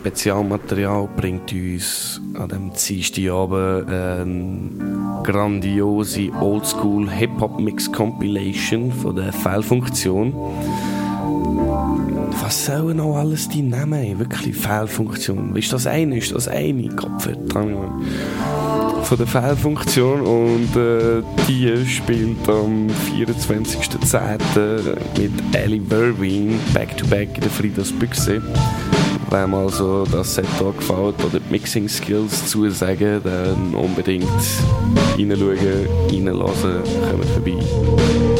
Spezialmaterial bringt uns an dem Dienstagabend eine grandiose Oldschool Hip-Hop-Mix Compilation von der Fehlfunktion. Was sollen noch alles die nehmen? Wirklich Fehlfunktion. Ist das eine? Ist das eine? Kopf, von der Fehlfunktion und äh, die spielt am 24.10. mit Ellie Verwin back-to-back in der Frieders Büchse. Wem also das Set hier gefällt oder die Mixing Skills zusagen, dann unbedingt reinschauen, reinlassen, kommt vorbei.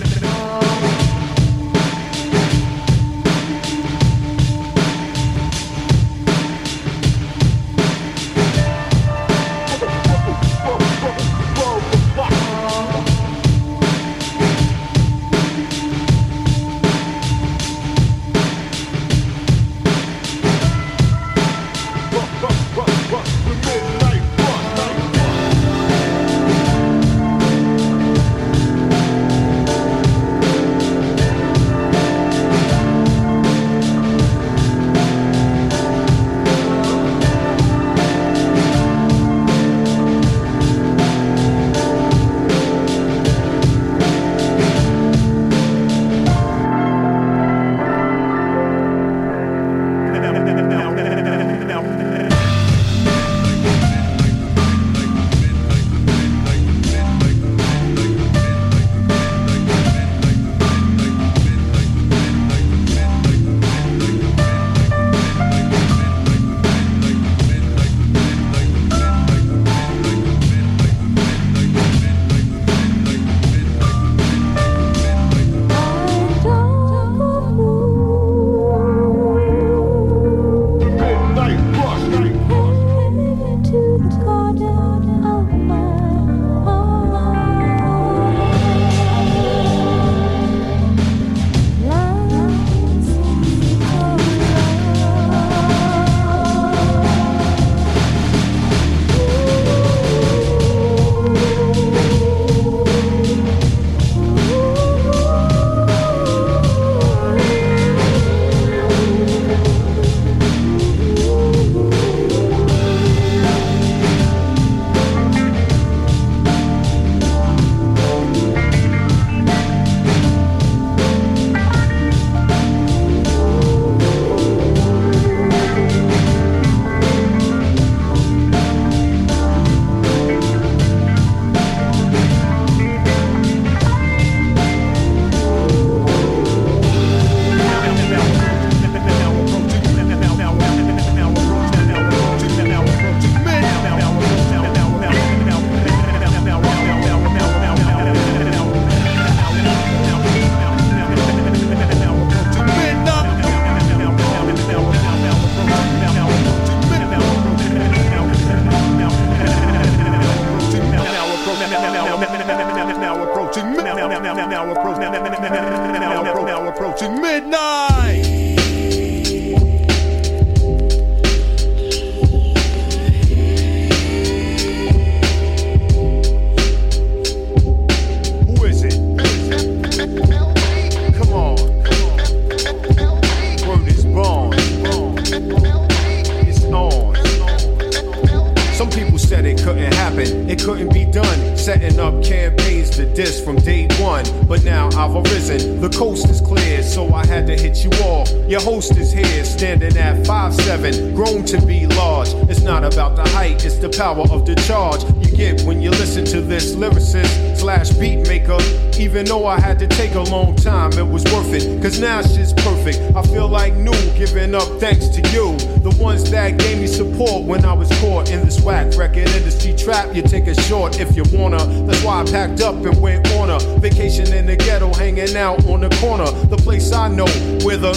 Short if you wanna. That's why I packed up and went on a vacation in the ghetto, hanging out on the corner. The place I know where the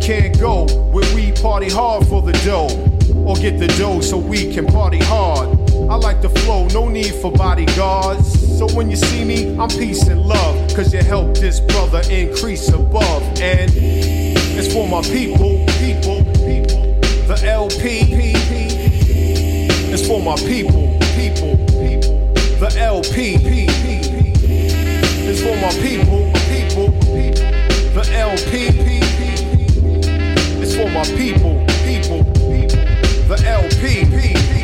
can't go, where we party hard for the dough. Or get the dough so we can party hard. I like the flow, no need for bodyguards. So when you see me, I'm peace and love. Cause you help this brother increase above. And it's for my people, people, people. The LP, it's for my people, people, people. The LP, it's for my people, people. The LP, it's for my people, people, people. The LP,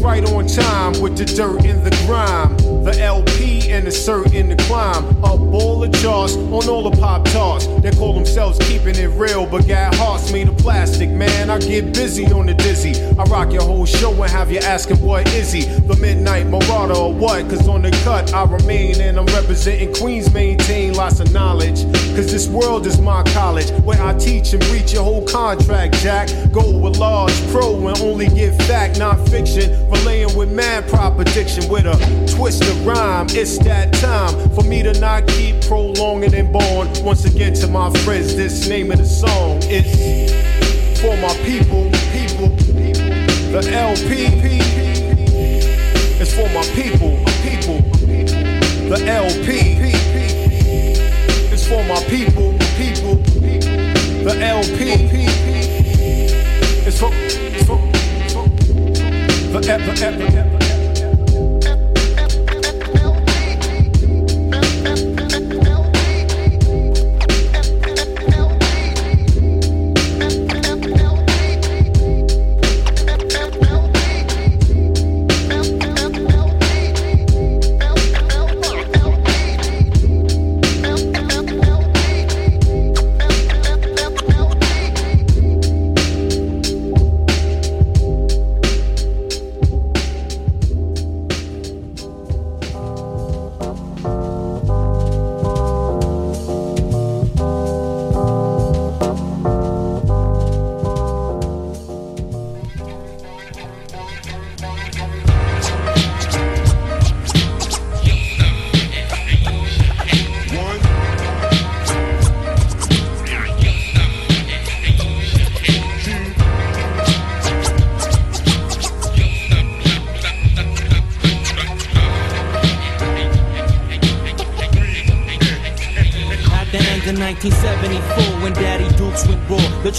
right on time with the dirt and the grime. The LP and the cert in the climb. Up all the charts on all the pop tarts. They call themselves keeping it real, but got hearts made of plastic, man. I get busy on the dizzy. I rock your whole show and have you asking what is he? The Midnight Marauder or what? Cause on the cut I remain and I'm representing Queens, maintain lots of knowledge. Cause this world is my college where I teach and reach your whole contract, Jack. Go with large pro and only give fact, not fiction Relaying with mad prop addiction with a twist of rhyme. It's that time for me to not keep prolonging and born. Once again to my friends, this name of the song is for my people, people. The LP, it's for my people, people. The LP, it's for my people, people. The LP, it's for forever, ever, ever.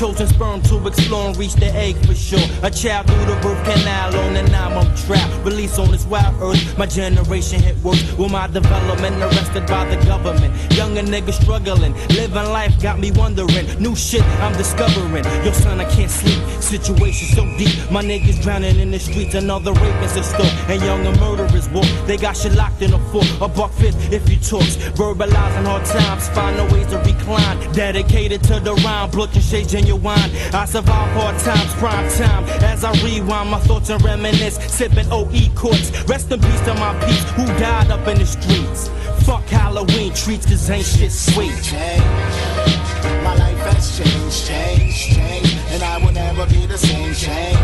Chosen sperm to explore and reach the egg for sure. A child through the birth canal on an album trap. Release on this wild earth. My generation hit work with my development arrested by the government. Younger niggas struggling. Living life got me wondering. New shit I'm discovering. Yo, son, I can't sleep. Situation so deep. My niggas drowning in the streets. Another rapist in store. And younger murderers walk. They got shit locked in a fort. A buck fifth if you talk. Verbalizing hard times. Finding ways to recline. Dedicated to the rhyme. Blood and shades genuine. I survive hard times, prime time. As I rewind my thoughts and reminisce, sipping OE courts. Rest in peace to my peeps who died up in the streets. Fuck Halloween treats, cause ain't shit sweet. Change. My life has changed, changed, changed. And I never be the same. Change.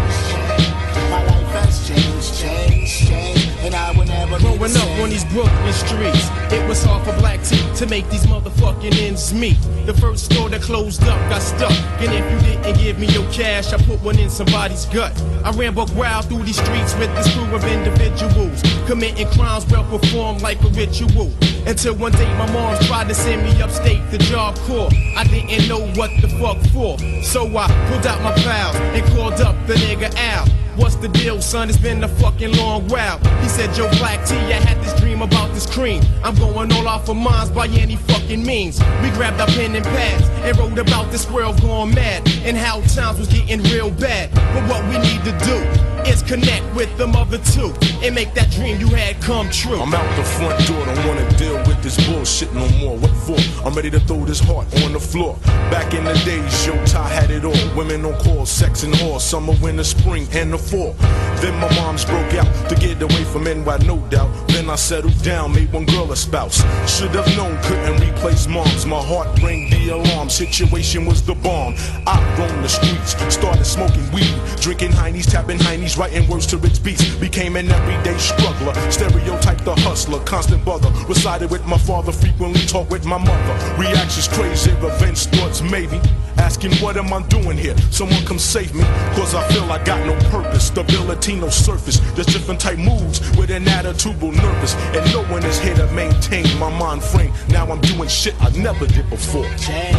My life has changed, changed, changed. And I will never Growing up on these Brooklyn streets, it was hard for black teeth to make these motherfucking ends meet. The first store that closed up got stuck. And if you didn't give me your cash, I put one in somebody's gut. I ran buck wild through these streets with this crew of individuals. Committing crimes well performed like a ritual. Until one day my mom tried to send me upstate to Job Corps. I didn't know what the fuck for. So I pulled out my pals and called up the nigga Al. What's the deal, son? It's been a fucking long while. He said, Joe Black T, I had this dream about this cream. I'm going all off of mines by any fucking means. We grabbed our pen and pads and wrote about this world going mad and how times was getting real bad. But what we need to do is connect with the mother two and make that dream you had come true. I'm out the front door, don't wanna deal with this bullshit no more. What for? I'm ready to throw this heart on the floor. Back in the days, yo, Ty had it all. Women on call, sex and all. Summer, winter, spring, and the fall. Then my moms broke out to get away from NY, no doubt. Then I settled down, made one girl a spouse. Should have known, couldn't replace moms. My heart rang the alarm. Situation was the bomb. I roamed the streets, started smoking weed, drinking heinies, tapping heinies, writing words to rich beats. Became an everyday struggler, stereotype the hustler, constant bother. Resided with my father, frequently talked with my mother. Reactions crazy, revenge thoughts maybe. Asking what am I doing here? Someone come save me, cause I feel I got no purpose. Stability, no surface. Just different type moves with an attitudinal nervous. And no one is here to maintain my mind frame. Now I'm doing shit I never did before. Change,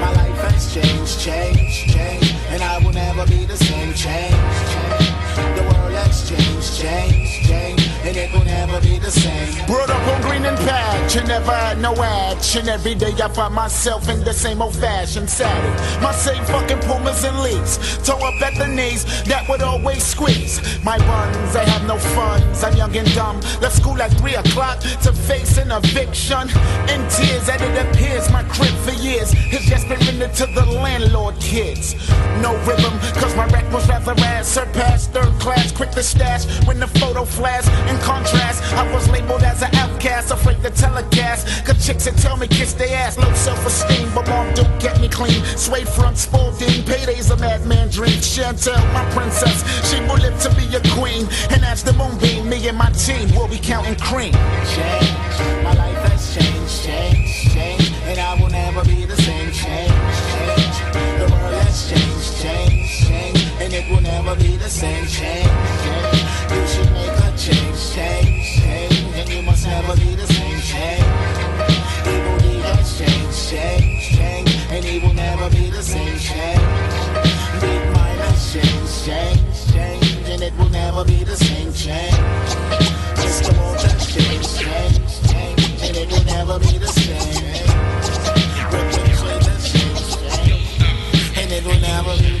my life has changed, changed, changed, and I will never be the same. Change, change, the world has changed, changed, changed and it will never be the same. Brought up on green and patch, and never had no action. Every day I find myself in the same old fashioned saddle. My same fucking pumas and leaks, toe up at the knees, that would always squeeze. My runs, I have no funds, I'm young and dumb. Left school at 3 o'clock to face an eviction. In tears, and it appears my crib for years has just been rented to the landlord kids. No rhythm, cause my rec was rather ass, surpassed third class, quick to stash when the photo flash. In contrast, I was labeled as an outcast, afraid to telecast. Cause chicks that tell me kiss their ass, low self-esteem, but mom don't get me clean. Suede front, Spalding, paydays a madman dream. Chantel, my princess, she will live to be a queen. And as the moonbeam, me and my team will be counting cream. Change, my life has changed, changed, changed, and I will never be the same. Change, change, the world has changed, changed, changed, and it will never be the same. Change, change, change, and you must never be the same. Change, evil demons change, change, change, and he will never be the same. Change, big minds change, change, change, and it will never be the same. Change, Mr. Walter change, change, change, and it will never be the same. Change, change, and it will never be the same.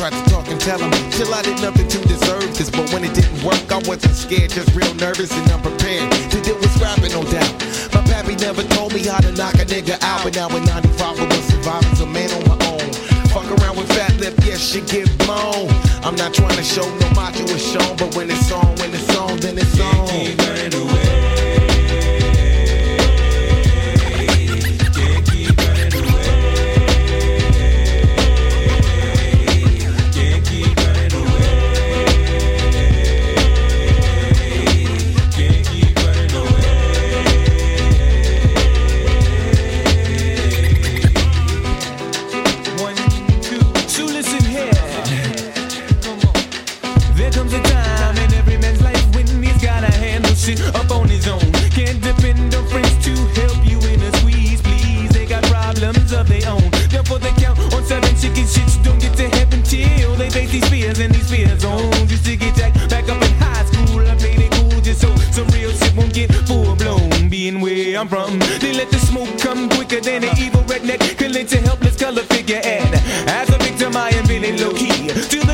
tried to talk and tell him there comes a time in every man's life when he's gotta handle shit up on his own. Can't depend on friends to help you in a squeeze, please. They got problems of their own. Therefore, they count on seven chicken shits. Don't get to heaven till they face these fears and these fear zones. Used to get jacked back up in high school. I made it cool just so some real shit won't get full blown. Being where I'm from, they let the smoke come quicker than an evil redneck can to a helpless color figure. And as a victim, I am really low key. Till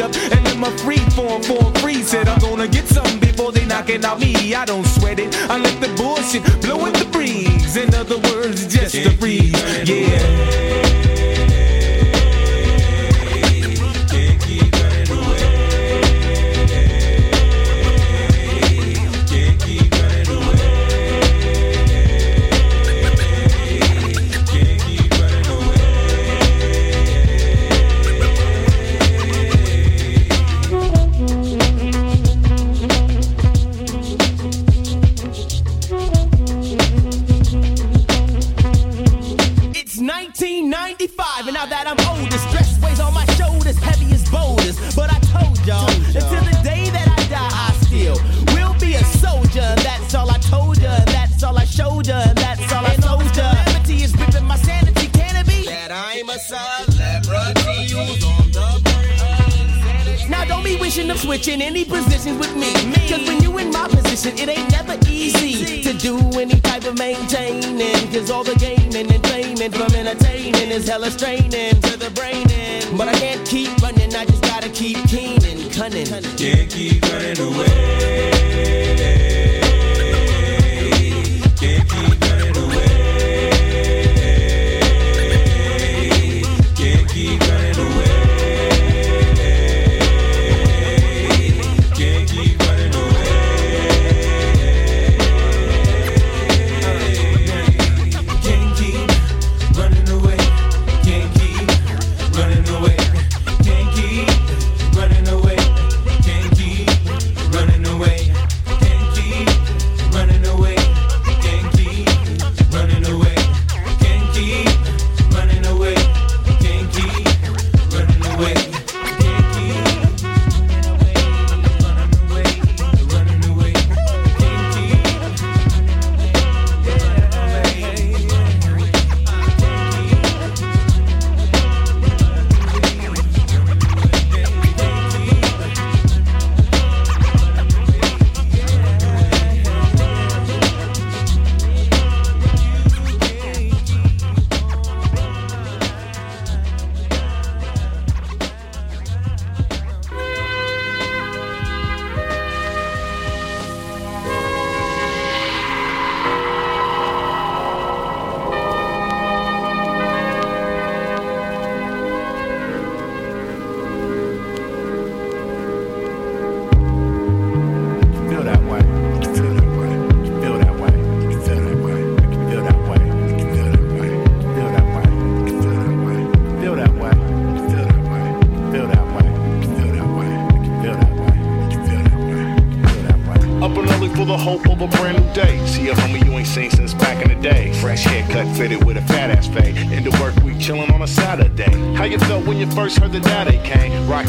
up and let my free form form free. Said I'm gonna get some before they knocking out me. I don't sweat it. I let the bullshit blow in the breeze. In other words, just a breeze. Yeah. Switching any positions with me. Cause when you in my position, it ain't never easy to do any type of maintaining. Cause all the gaining and training from entertaining is hella straining to the brain. But I can't keep running, I just gotta keep keen and cunning. Can't keep running away.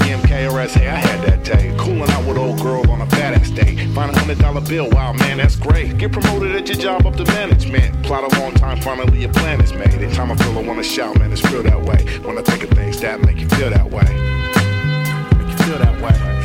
MKRS, hey, I had that day. Coolin' out with old girl on a fat ass day. Find a hundred dollar bill, wow man, that's great. Get promoted at your job up to management. Plot a long time, finally your plan is made. Every time I feel I wanna shout, man, it's feel that way. When I think of things that make you feel that way. Make you feel that way.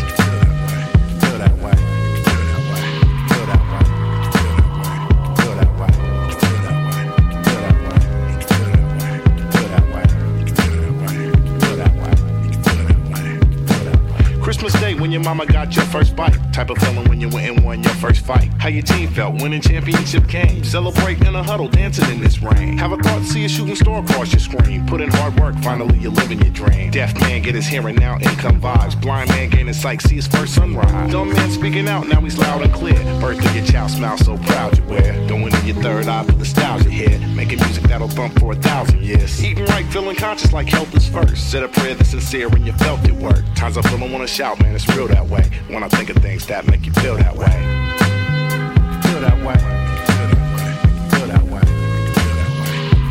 When your mama got your first bite. Type of feeling when you went and won your first fight. How your team felt winning championship game. Celebrate in a huddle, dancing in this rain. Have a thought, see a shooting star across your screen. Put in hard work, finally you're living your dream. Deaf man get his hearing now, income vibes. Blind man gaining sight, see his first sunrise. Dumb man speaking out, now he's loud and clear. Birthday your child, smile so proud you wear. Going in your third eye for nostalgia here. Making music that'll bump for a thousand years. Eating right, feeling conscious like health is first. Said a prayer that's sincere when you felt it work. Times I feel I wanna shout, man, it's real feel that way. When I think of things that make you feel that way. Feel that way. Feel that way. Feel that way.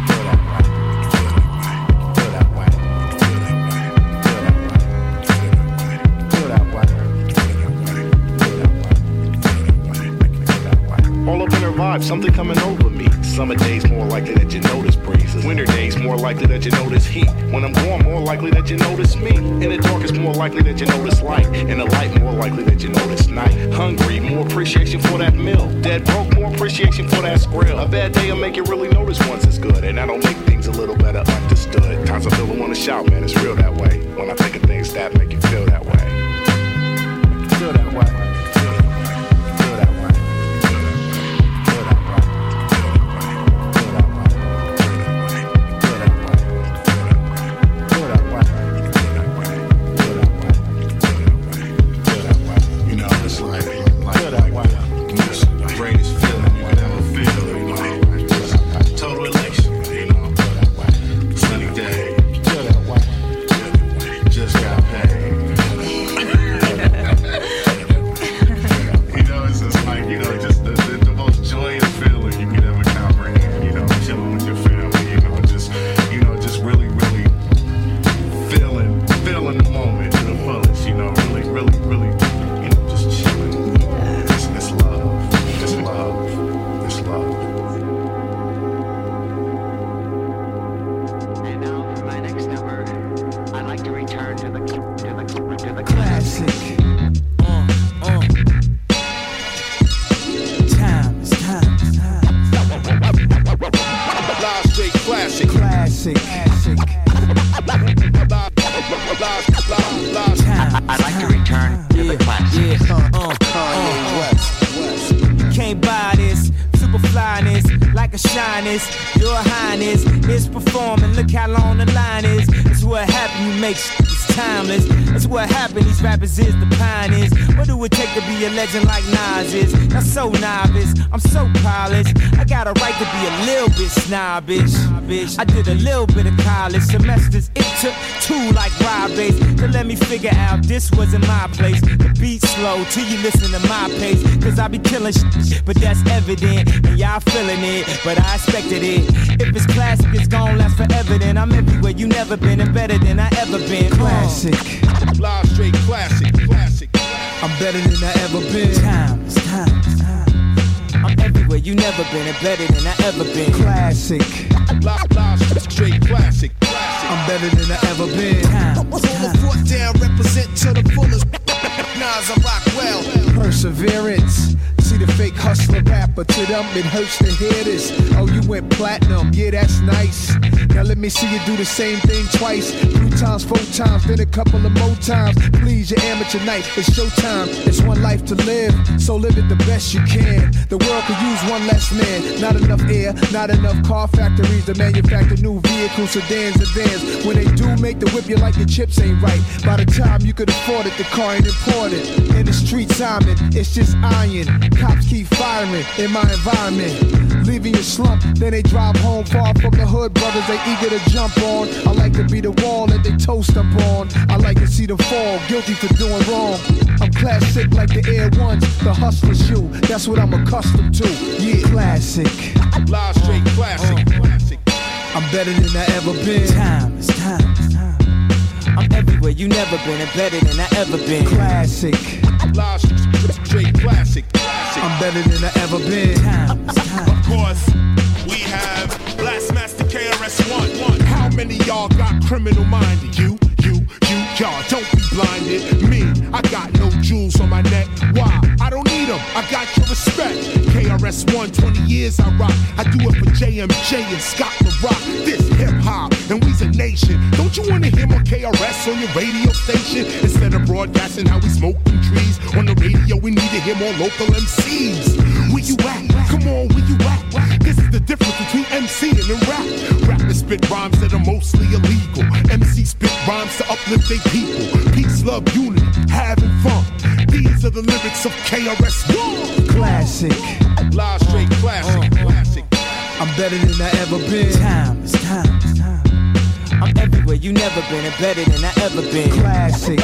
Feel that way. Feel that way. Feel that way. All up in her something coming over me Summer days more likely that you notice breezes. Winter days more likely that you notice heat. When I'm gone, more likely that you notice me. In the dark, it's more likely that you notice light. In the light, more likely that you notice night. Hungry, more appreciation for that meal. Dead broke, more appreciation for that grill. A bad day will make you really notice once it's good, and that'll make things a little better understood. Times I feel I wanna shout, man, it's real that way. When I think of things that make you feel that way. Feel that way. Bitch. I did a little bit of college semesters. It took two like ride base to let me figure out this wasn't my place. The beat slow till you listen to my pace. Cause I be killing shit, but that's evident. And y'all feeling it, but I expected it. If it's classic, it's gon' last forever. Then I'm everywhere you never been and better than I ever been. Classic. Live straight classic, classic. I'm better than I ever been. Time, time, time. I'm you never been and better than I ever been. Classic. Live, live, straight classic. I'm better than I ever been. Roll the foot down, represent to the fullest. Nas, I rock well. Perseverance See the fake hustler rapper, to them it hurts to hear this. Oh, you went platinum, yeah, that's nice. Now let me see you do the same thing twice. Three times, four times, then a couple of more times. Please, your amateur night, it's showtime. It's one life to live, so live it the best you can. The world could use one less man. Not enough air, not enough car factories to manufacture new vehicles, sedans, and vans. When they do make the whip, you like your chips ain't right. By the time you could afford it, the car ain't imported. In the streets, I'm in, it's just iron. Cops keep firing in my environment. Leaving you slump, then they drive home far from the hood. Brothers, they eager to jump on. I like to be the wall that they toast up on. I like to see them fall, guilty for doing wrong. I'm classic like the Air Ones, the hustler shoe. That's what I'm accustomed to. Yeah, classic. I'm live straight classic. Uh, classic. I'm better than I ever been. Time, it's time, it's time. I'm everywhere you never been and better than I ever been. Classic. Live straight classic. I'm better than I ever been. Of course, we have Blastmaster KRS-One. How many y'all got criminal minded? You, you, you, y'all. Don't be blinded. Me, I got no jewels on my neck. Why? I don't need them. I got your respect. KRS-One, 20 years I rock. I do it for JMJ and Scott La Rock. This hip hop, and we's a nation. Don't you wanna hear more KRS on your radio station? Instead of broadcasting how we smoke them trees on the radio, we need to hear more local MCs. Where you at? Come on, where you at? This is the difference between MC and rap. Rappers spit rhymes that are mostly illegal. MC spit rhymes to uplift their people. Peace, love, unity, having fun. These are the lyrics of KRS-One. Classic. Live straight classic. Uh-huh. Classic. I'm better than I ever been. Time, it's time, it's time. I'm everywhere you never been and better than I ever been. Classic.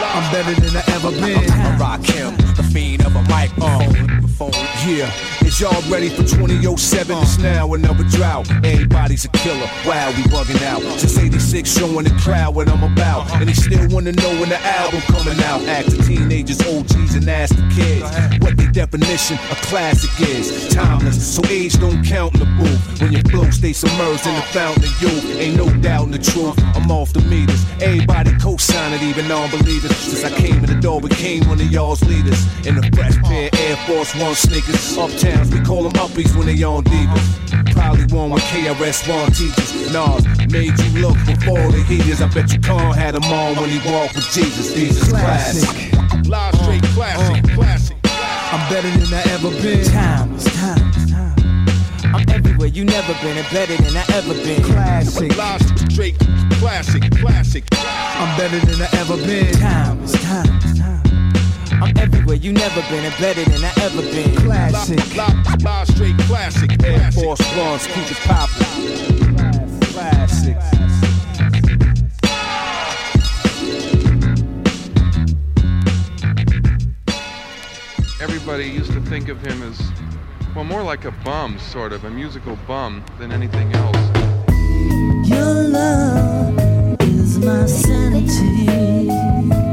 I'm better than I ever been. I rock him, the fiend of a microphone. Yeah, Is y'all ready for 2007? It's now another drought. Everybody's a killer. Wow, we bugging out. Since 86, showing the crowd what I'm about. And they still wanna know when the album coming out. Ask the teenagers, OGs, and ask the kids what the definition of classic is. Timeless, so age don't count in the booth. When your flow stay submerged in the fountain of youth, ain't no doubt in the truth. I'm off the meters. Everybody co-sign it, even non-believers. Since I came in the door, became one of y'all's leaders. In the fresh pair Air Force One sneakers. Uptowns, we call them uppies when they on divas. Probably one with KRS-One teachers. Nas made you look before the heaters. I bet you Khan had them on when he walked with Jesus. These is classic. Live straight uh, classic, uh. classic. I'm better than I ever been. Times, times, times. I'm everywhere you never been and better than I ever been. Classic. Live straight classic, classic. I'm better than I ever been. Times, times, times. I'm everywhere you never been and better than I ever been. Classic. Live, live, live straight classic, Air. Force Ones, keep it poppin'. Classic. everybody used to think of him as, well, more like a bum, sort of, a musical bum than anything else. Your love is my sanity.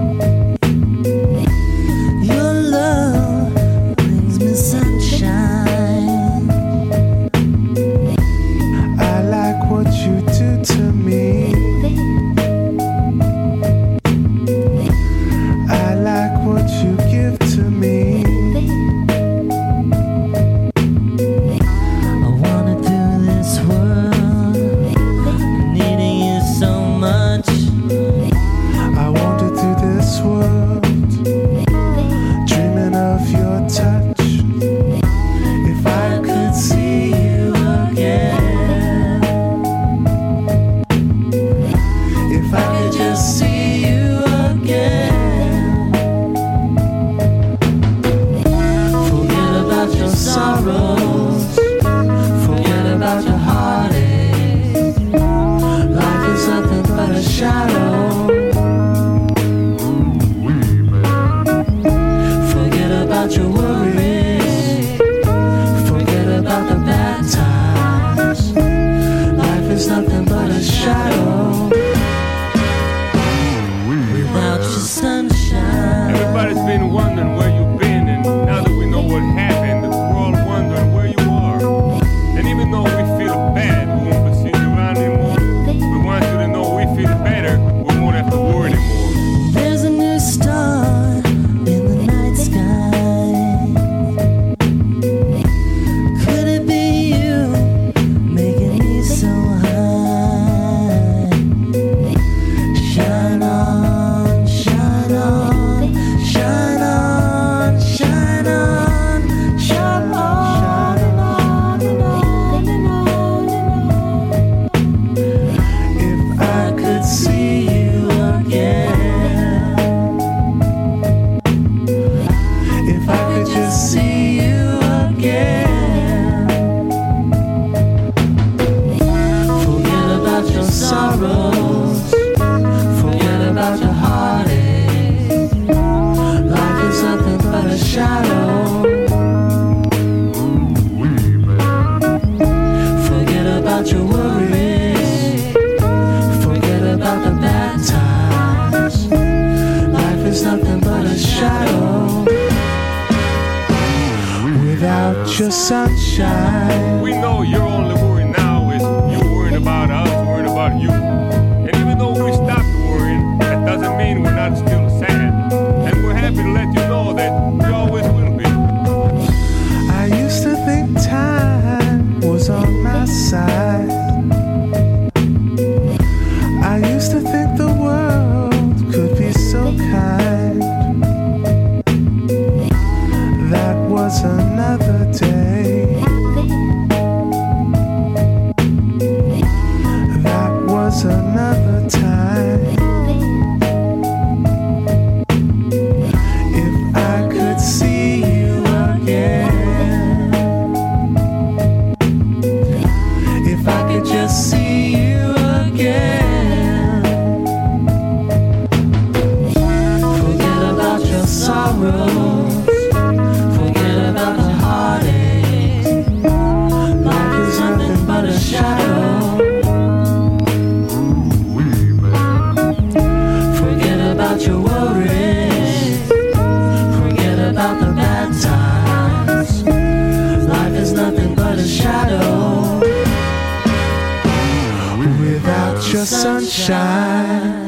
sunshine.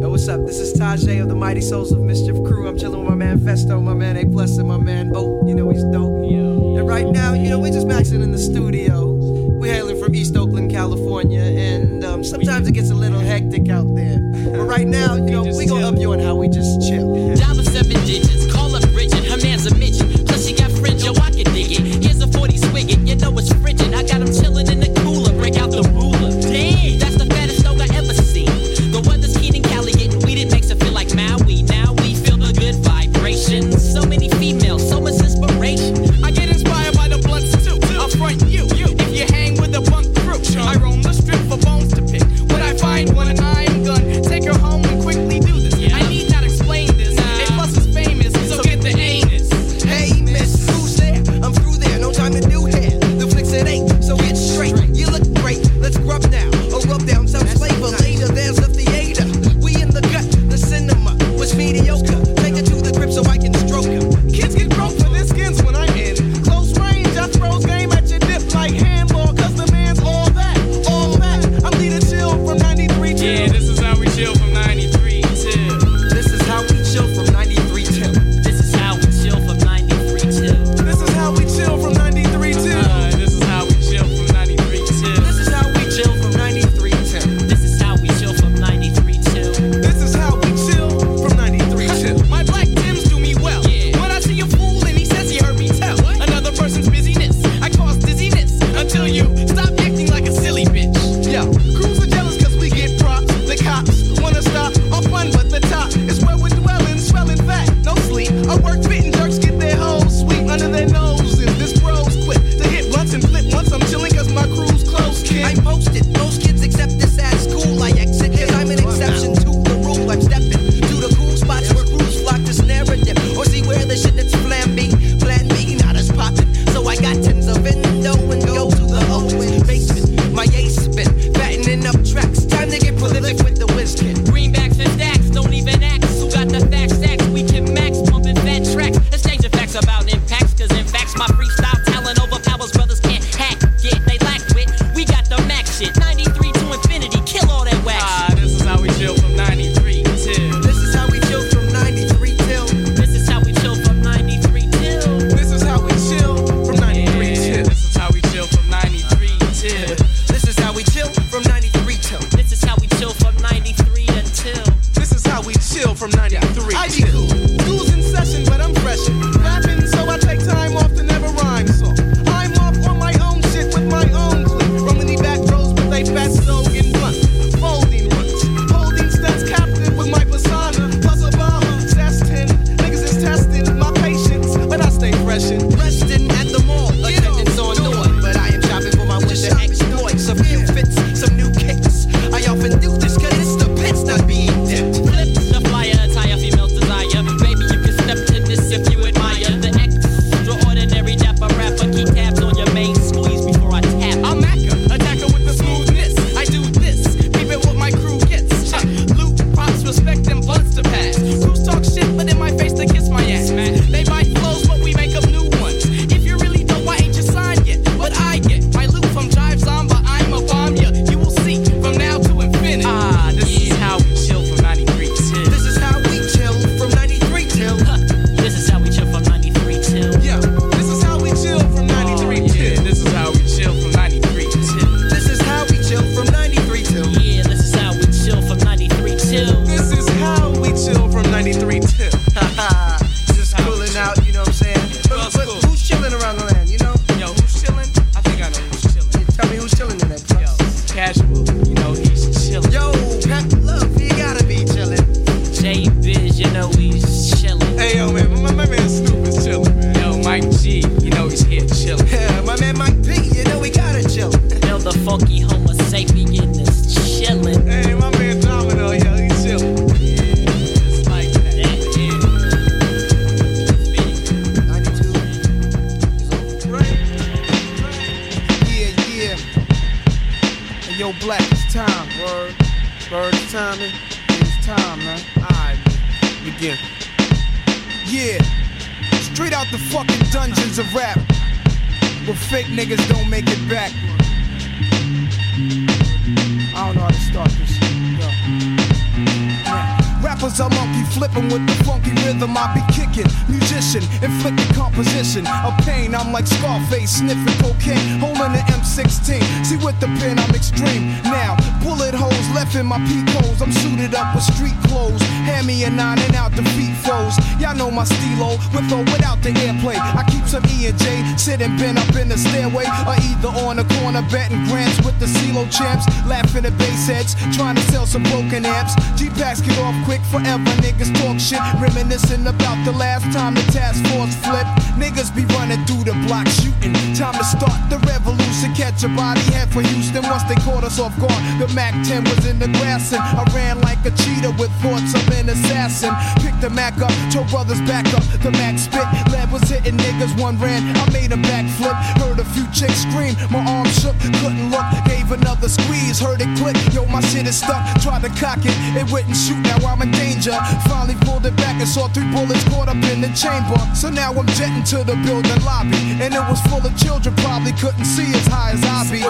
Yo, what's up? This is Tajay of the Mighty Souls of Mischief Crew. I'm chilling with my man Festo, my man A Plus, and my man Oh, you know he's dope. And right now, you know, we're just maxing in the studio. We're hailing from East Oakland, California, and um, sometimes it gets a little hectic out there. But right now, you know, we gonna up you on how we just chill. The champs. Laughing at bass heads, trying to sell some broken amps. G-Packs get off quick forever. Niggas talk shit, reminiscing about the last time the task force flipped. Niggas be running through the block shooting. Time to start the revolution. Catch a body head for Houston once they caught us off guard. The Mac 10 was in the grass and I ran like a cheetah with thoughts of an assassin. Picked the Mac up, told brothers back up. The Mac spit, lead was hitting niggas. One ran, I made a backflip. Heard a few chicks scream, my arm shook, couldn't look. Gave another squeeze, heard it click. Yo, my shit is stuck. Tried to cock it, it wouldn't shoot. Now I'm in danger. Finally pulled it back and saw three bullets caught up in the chamber. So now I'm jetting to the building lobby, and it was full of children. Probably couldn't see as high as I be.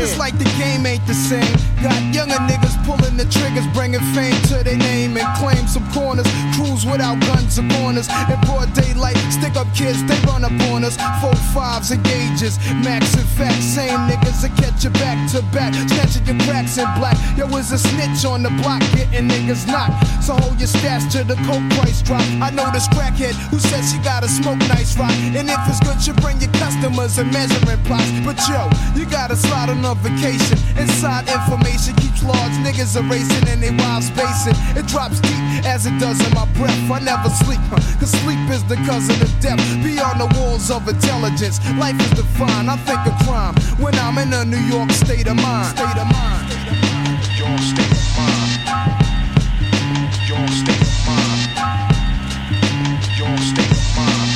It's like the game ain't the same. Got younger niggas pulling the triggers, bringing fame to their name and claim some corners. Cruise without guns or corners. In broad daylight, stick up kids, they run up on us. Four fives and gauges, max and facts. Same niggas that catch you back to back, snatching your cracks in black. Yo, was a snitch on the block, getting niggas knocked. So hold your stash to the coke price drop. I know this crackhead who says she gotta smoke nice rock. And if it's good, you bring your customers and measuring plots. But yo, you gotta slide on a vacation. Inside information keeps large niggas erasing and they wild spacing. It drops deep as it does in my breath. I never sleep, huh, cause sleep is the cousin of death. Beyond the walls of intelligence, life is defined. I think of crime when I'm in a New York state mind. State of mind. Your state of mind. Your state of mind. Your state of mind.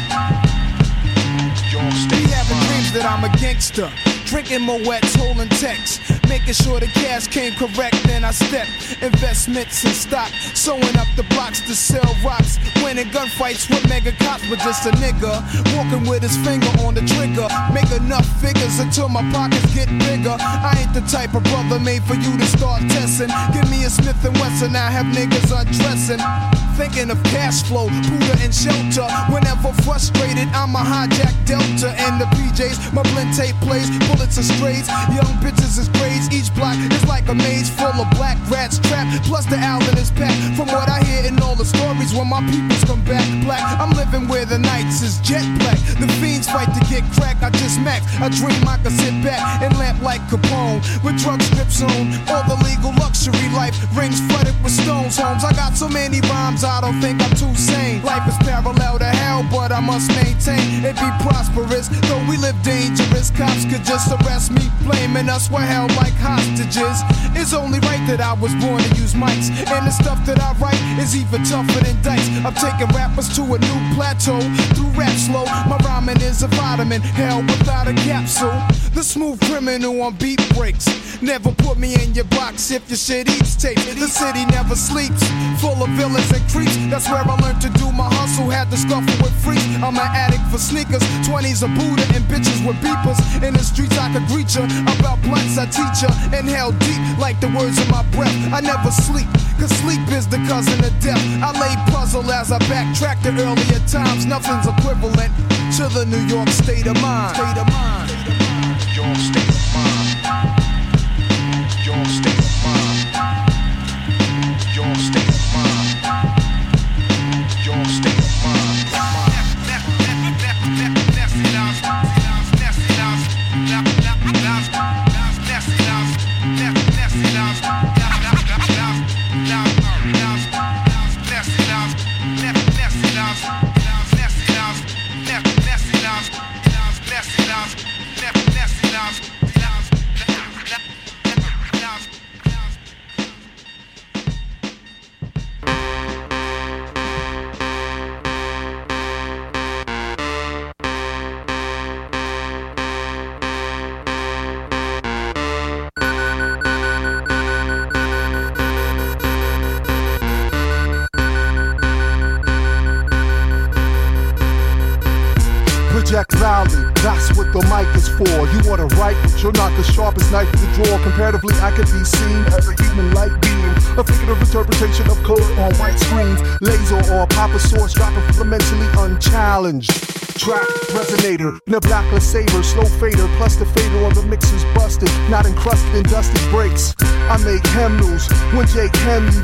Your state Be having dreams that I'm a gangster. Drinking Moet's, holding texts. Making sure the cash came correct, then I step. Investments in stock. Sewing up the blocks to sell rocks. Winning gunfights with mega cops, but just a nigga. Walking with his finger on the trigger. Make enough figures until my pockets get bigger. I ain't the type of brother made for you to start testing. Give me a Smith and Wesson, I have niggas undressing. Thinking of cash flow, Buddha and shelter. Whenever frustrated, I'm a hijack Delta and the PJs. My blend tape plays, bullets are strays. Young bitches is grades. Each block is like a maze full of black rats trapped. Plus the Allen is packed. From what I hear in all the stories, when my peoples come back black, I'm living where the nights is jet black. The fiends fight to get crack. I just max. I dream I could sit back and lamp like Capone with drug strips on. All the legal luxury life rings flooded with stones. Homes. I got so many rhymes. I don't think I'm too sane. Life is parallel to hell, but I must maintain it be prosperous. Though we live dangerous, cops could just arrest me, blaming us we're held like hostages. It's only right that I was born to use mics, and the stuff that I write is even tougher than dice. I'm taking rappers to a new plateau through rap slow. My rhyming is a vitamin, hell without a capsule. The smooth criminal on beat breaks. Never put me in your box if your shit eats tape. The city never sleeps, full of villains and creeps. That's where I learned to do my hustle. Had to scuffle with freaks. I'm an addict for sneakers, 20s of Buddha and bitches with beepers. In the streets I could greet ya. About blunts I teach ya. Inhale deep like the words in my breath. I never sleep, cause sleep is the cousin of death. I lay puzzle as I backtrack to earlier times. Nothing's equivalent to the New York state of mind. State of mind. State of mind.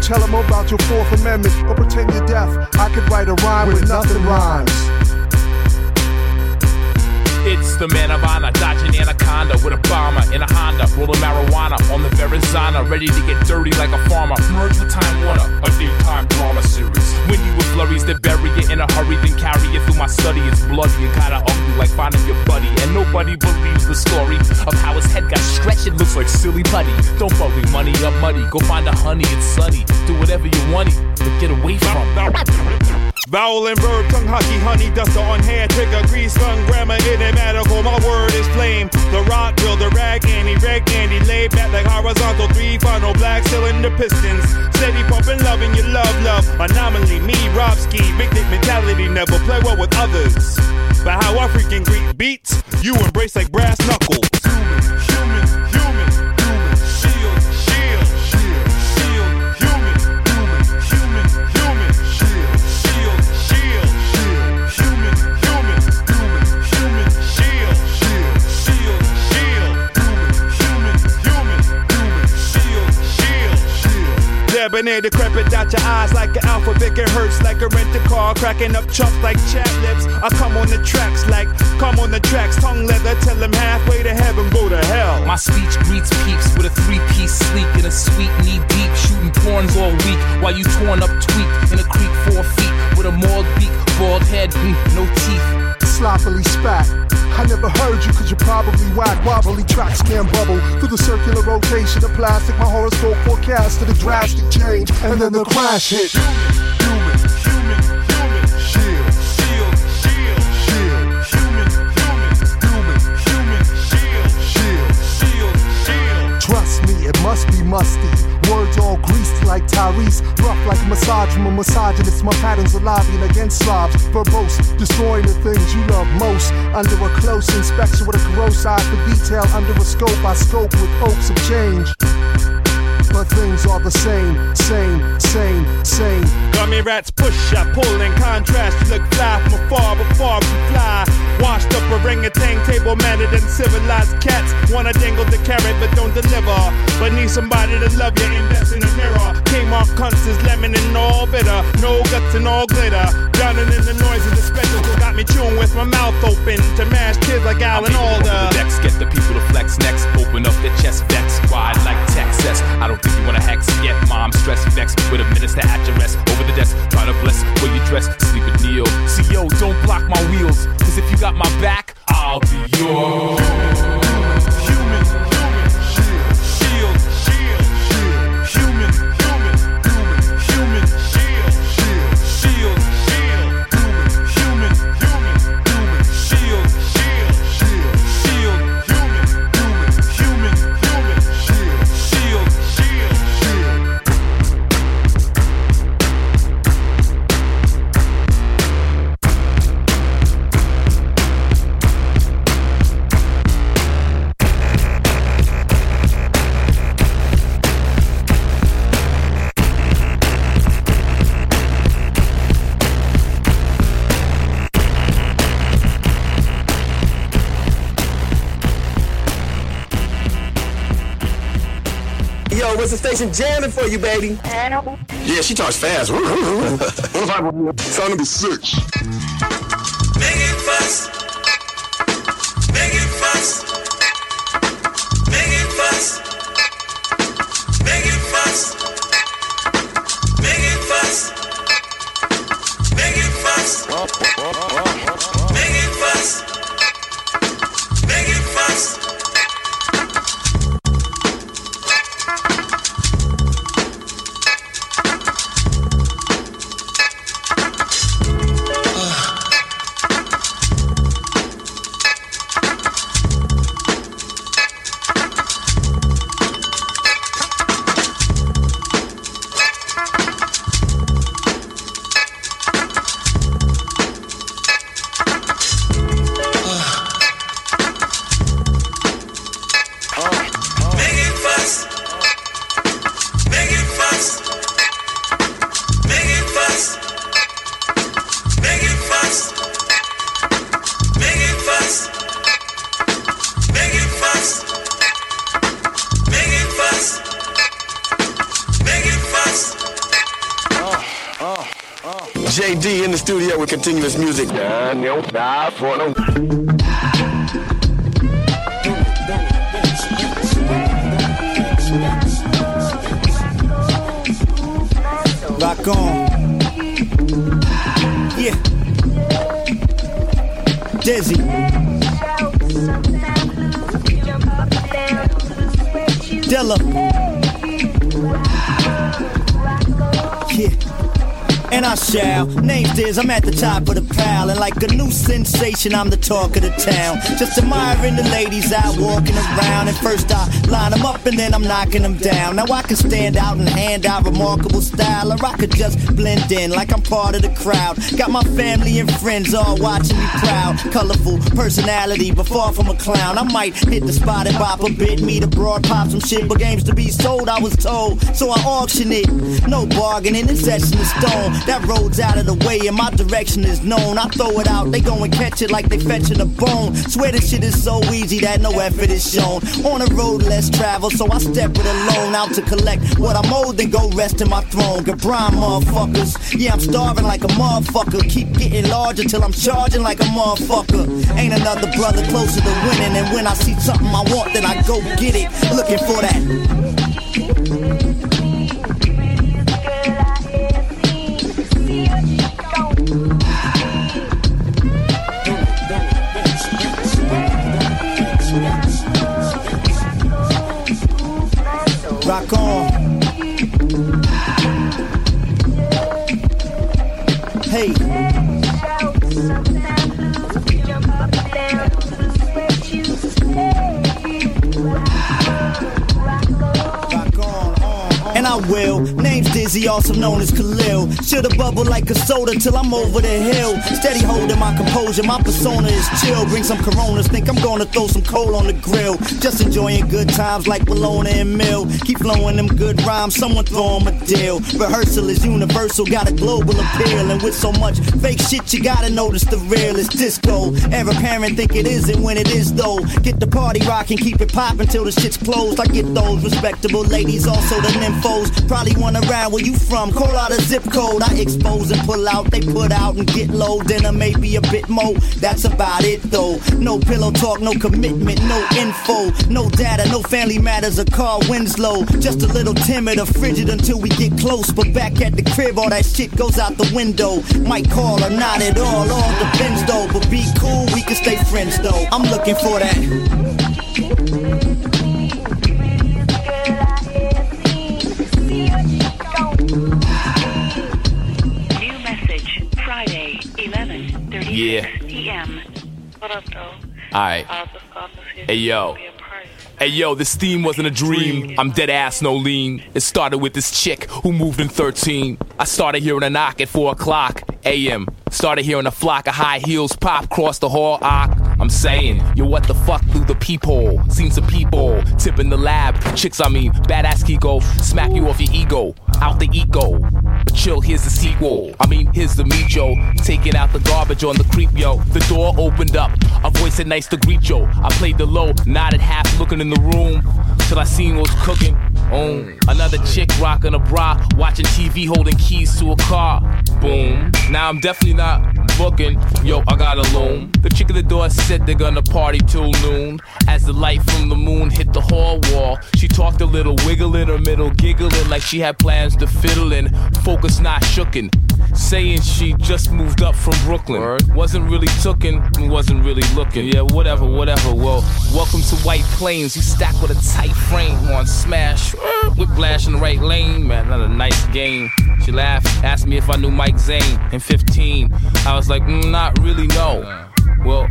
Tell him about your Fourth Amendment, or pretend you're deaf. I could write a rhyme with nothing rhymes. It's the man of honor, anaconda with a bomber in a Honda, rolling marijuana on the Verizana, ready to get dirty like a farmer. Merge with Time Warner, a daytime drama series. When you with flurries, they bury it in a hurry, then carry it through my study. It's bloody and kinda ugly, like finding your buddy. And nobody believes the story of how his head got stretched. It looks like silly putty. Don't fuck with money up muddy. Go find a honey, it's sunny. Do whatever you want, but get away from. Vowel and verb, tongue hockey, honey duster on hair trigger, grease gun grammar, enigmatical. My word is flame. The rock the rag Andy, rag Andy, laid back like horizontal three final black cylinder pistons. Steady pumping, loving your love, love. Anomaly, me, Rob Ski, big dick mentality, never play well with others. But how I freaking greet beats, you embrace like brass knuckles. Shield. Debonair decrepit out your eyes like an alphabet. It hurts like a rented car, cracking up chunks like chap lips. I come on the tracks like come on the tracks, tongue leather. Tell them halfway to heaven, go to hell. My speech greets peeps with a three-piece sleek and a sweet knee deep, shooting porns all week while you torn up tweak in a creek four feet with a mauled beak, bald head, mm, no teeth. Sloppily spat. I never heard you cause you're probably whack. Wobbly track scan bubble through the circular rotation of plastic. My horoscope forecasted a drastic change, and then the crash hit. Human, human, human, shield, shield, shield, shield, human, human, human, human, shield, shield, shield, shield. Trust me, it must be musty. Words all greased like Tyrese, rough like a massage from a misogynist. My patterns are lobbying against slobs, verbose, destroying the things you love most. Under a close inspection with a corrosive eye for detail, under a scope, I scope with hopes of change. But things are the same, same, same, same. Gummy rats push, I pull in contrast. You look fly from afar, but far from fly. Washed up orangutan, table mannered and civilized cats. Wanna dangle the carrot, but don't deliver. But need somebody to love you, invest in a mirror. Kmart cunts is lemon and all bitter. No guts and all glitter. Drowning in the noise of the spectacle got me chewing with my mouth open to mash kids like Alan Over the Alda. decks, get the people to flex next. Open up their chest vex. Wide like Texas. I don't think you wanna hex yet. Mom stress vex with a minister at your rest. Station jamming for you, baby? Yeah, she talks fast. Sound number six. Rock on. Yeah. Dizzy. Dilla. Yeah. And I shall. Name's Diz, I'm at the top of the like a new sensation, I'm the talk of the town. Just admiring the ladies out walking around. And first I line them up and then I'm knocking them down. Now I can stand out and hand out remarkable style. Or I could just blend in like I'm part of the crowd. Got my family and friends all watching me proud. Colorful personality, but far from a clown. I might hit the spot and bop a bit. Meet abroad, pop some shit. But games to be sold, I was told. So I auction it. No bargaining, it's etched in stone. That road's out of the way and my direction is known. I throw it out, they go and catch it like they fetching a bone. Swear this shit is so easy that no effort is shown. On a road less traveled, so I step it alone out to collect what I'm owed, then go rest in my throne. Brine, motherfuckers. Yeah, I'm starving like a motherfucker. Keep getting larger till I'm charging like a motherfucker. Ain't another brother closer to winning, and when I see something I want, then I go get it. Looking for that. Should've bubbled like a soda till I'm over the hill. Steady holding my composure, my persona is chill. Bring some coronas, think I'm gonna throw some coal on the grill. Just enjoying good times like Bologna and Mill. Keep flowing them good rhymes, someone throw 'em a deal. Rehearsal is universal, got a global appeal. And with so much fake shit, you gotta notice the real is disco. Every parent think it isn't when it is though. Get the party rocking, keep it poppin' till the shit's closed. I get those respectable ladies, also the nymphos. Probably one around where you from. Call out a zip code. I expose and pull out. They put out and get low. Dinner maybe a bit more. That's about it though. No pillow talk, no commitment, no info, no data, no family matters. A car Winslow. Just a little timid or frigid until we get close. But back at the crib, all that shit goes out the window. Might call or not at all. All depends though. But be cool, we can stay friends though. I'm looking for that. Yeah. p.m. What up, though? Alright. I was just calling to see if Hey yo. would be a party. Hey yo, this theme wasn't a dream. I'm dead ass, no lean. It started with this chick who moved in 13. I started hearing a knock at 4 o'clock a.m. Started hearing a flock of high heels pop across the hall. Ah, I'm saying, yo, what the fuck through the peephole? Seen some people tipping the lab. Chicks, I mean, badass Kiko. Smack you off your ego, out the eco. But chill, here's the sequel. I mean, here's the meat, yo. Taking out the garbage on the creep, yo. The door opened up. A voice said, nice to greet, yo. I played the low, nodded half looking in the room. Till I seen what's cooking. Oh, another chick rocking a bra, watching TV, holding keys to a car. Boom. Now I'm definitely not booking. Yo, I got a loom. The chick at the door said they're gonna party till noon. As the light from the moon hit the hall wall, she talked a little, wiggling her middle, giggling like she had plans to fiddle in. Focus not shooken. Saying she just moved up from Brooklyn. Wasn't really tookin', wasn't really looking. Yeah, whatever, whatever. Well, welcome to White Plains. You stack with a tight frame on smash. Whiplash in the right lane, man. Not a nice game. She laughed, asked me if I knew Mike Zane in 15. I was like, mm, not really, no. Well,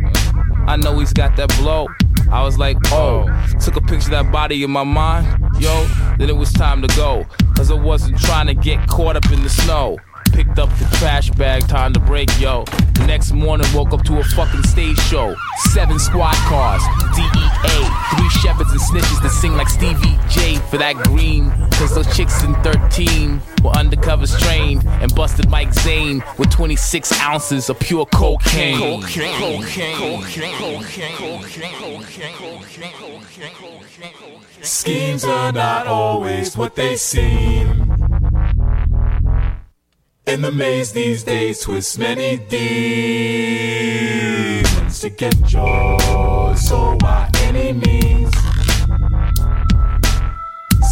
I know he's got that blow. I was like, oh, took a picture of that body in my mind, yo. Then it was time to go, cause I wasn't trying to get caught up in the snow. Picked up the trash bag, time to break, yo. The next morning, woke up to a fucking stage show. Seven squad cars, DEA, three shepherds and snitches that sing like Stevie J for that green. Cause those chicks in 13 were undercovers trained and busted Mike Zane with 26 ounces of pure cocaine. Schemes are not always what they seem. In the maze these days twist many demons to get joy. So by any means,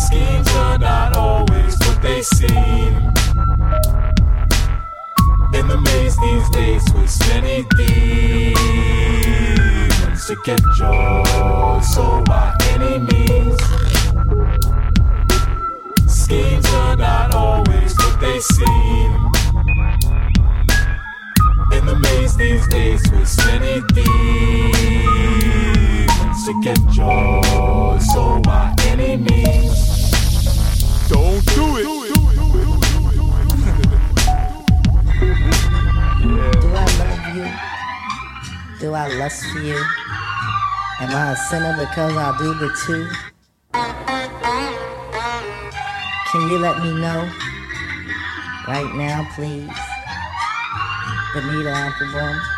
schemes are not always what they seem. In the maze these days twist many demons to get joy. So by any means, schemes are not always what they seem. In the maze these days with many demons to get joy. So by any means, don't do it. Do I love you? Do I lust for you? Am I a sinner because I do the two? Can you let me know? Right now, please. Benita Applebaum.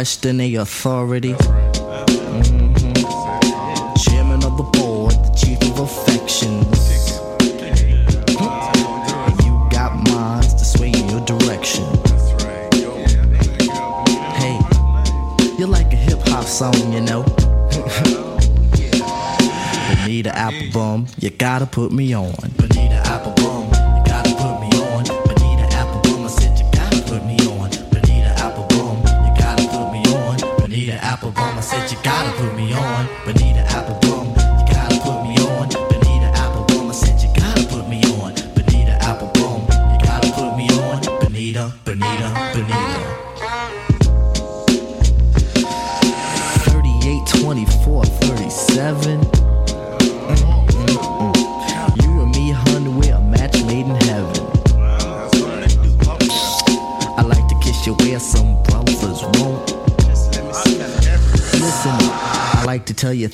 Question the authority. Mhm. Chairman of the board, the chief of affections. You got minds to sway in your direction. Hey, you're like a hip hop song, you know. Bonita Applebaum, you gotta put me on.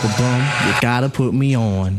You gotta put me on.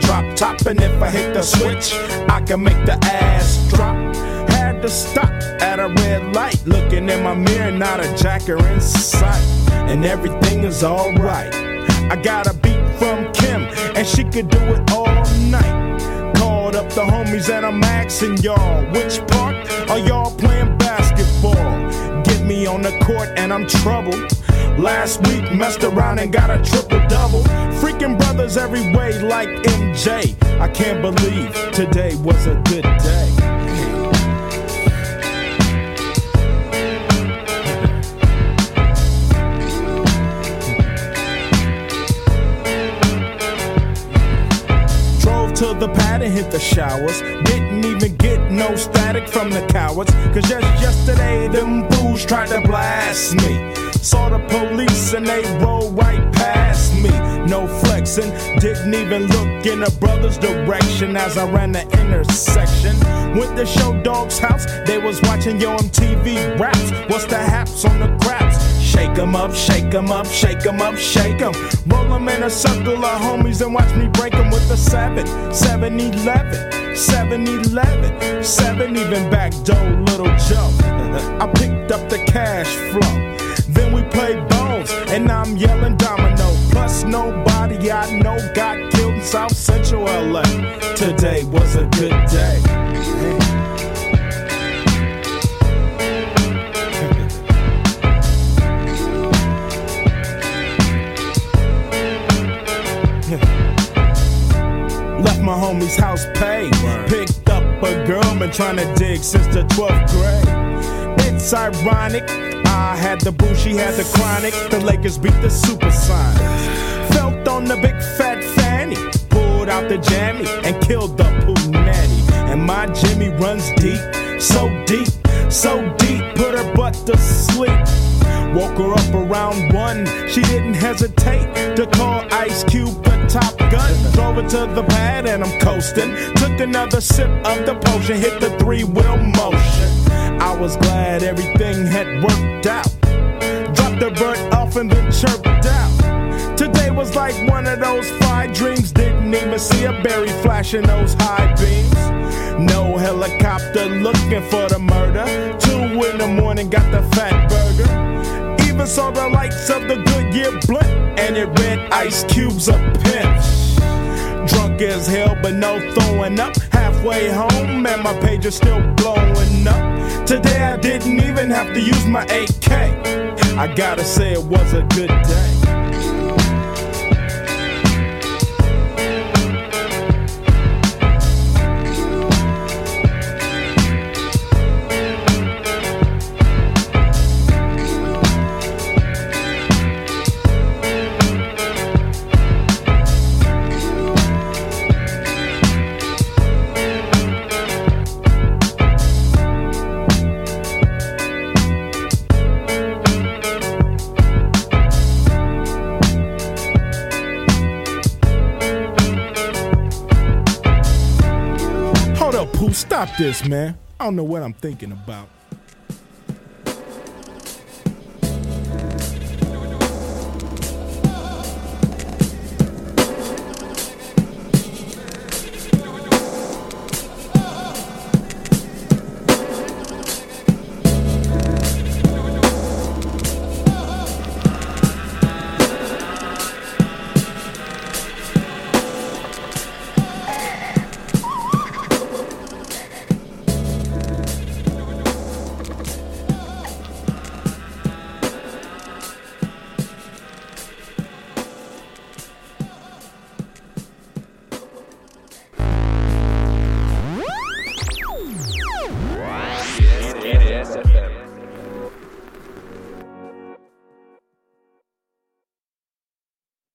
Drop top. And if I hit the switch, I can make the ass drop. Had to stop at a red light. Looking in my mirror, not a jacker in sight. And everything is alright. I got a beat from Kim, and she could do it all night. Called up the homies, and I'm asking y'all, which part are y'all playing basketball? Get me on the court, and I'm troubled. Last week, messed around and got a triple double. Freaking brothers every way, like MJ. I can't believe today was a good day. Drove to the pad and hit the showers. Didn't even get no static from the cowards. Cause just yesterday, them fools tried to blast me. Saw the police and they rolled right past me. No flexing, didn't even look in a brother's direction as I ran the intersection. Went to show dog's house, they was watching your MTV raps. What's the haps on the craps? Shake 'em up, shake 'em up, shake 'em up, shake 'em. Roll 'em in a circle of homies and watch me break 'em with a 7, 7 11, 7 11, 7 even back door, little Joe. I picked up the cash flow. We bones, and I'm yelling domino. Plus, nobody I know got killed in South Central LA. Today was a good day. Left my homie's house paid. Picked up a girl, been trying to dig since the 12th grade. It's ironic. I had the boo, she had the chronic. The Lakers beat the Super Sonics. Felt on the big fat fanny. Pulled out the jammy and killed the poo nanny. And my Jimmy runs deep, so deep, so deep. Put her butt to sleep. Woke her up around one. She didn't hesitate to call Ice Cube the top gun. Drove her to the pad and I'm coasting. Took another sip of the potion, hit the three wheel motion. I was glad everything had worked out. Dropped the bird off and then chirped out. Today was like one of those five dreams. Didn't even see a berry flashing those high beams. No helicopter looking for the murder. Two in the morning, got the fat burger. Even saw the lights of the Goodyear blimp, and it read Ice Cube's a pimp. Drunk as hell, but no throwing up. Halfway home, and my page is still blowing up. Today I didn't even have to use my AK. I gotta say it was a good day. Stop this, man. I don't know what I'm thinking about.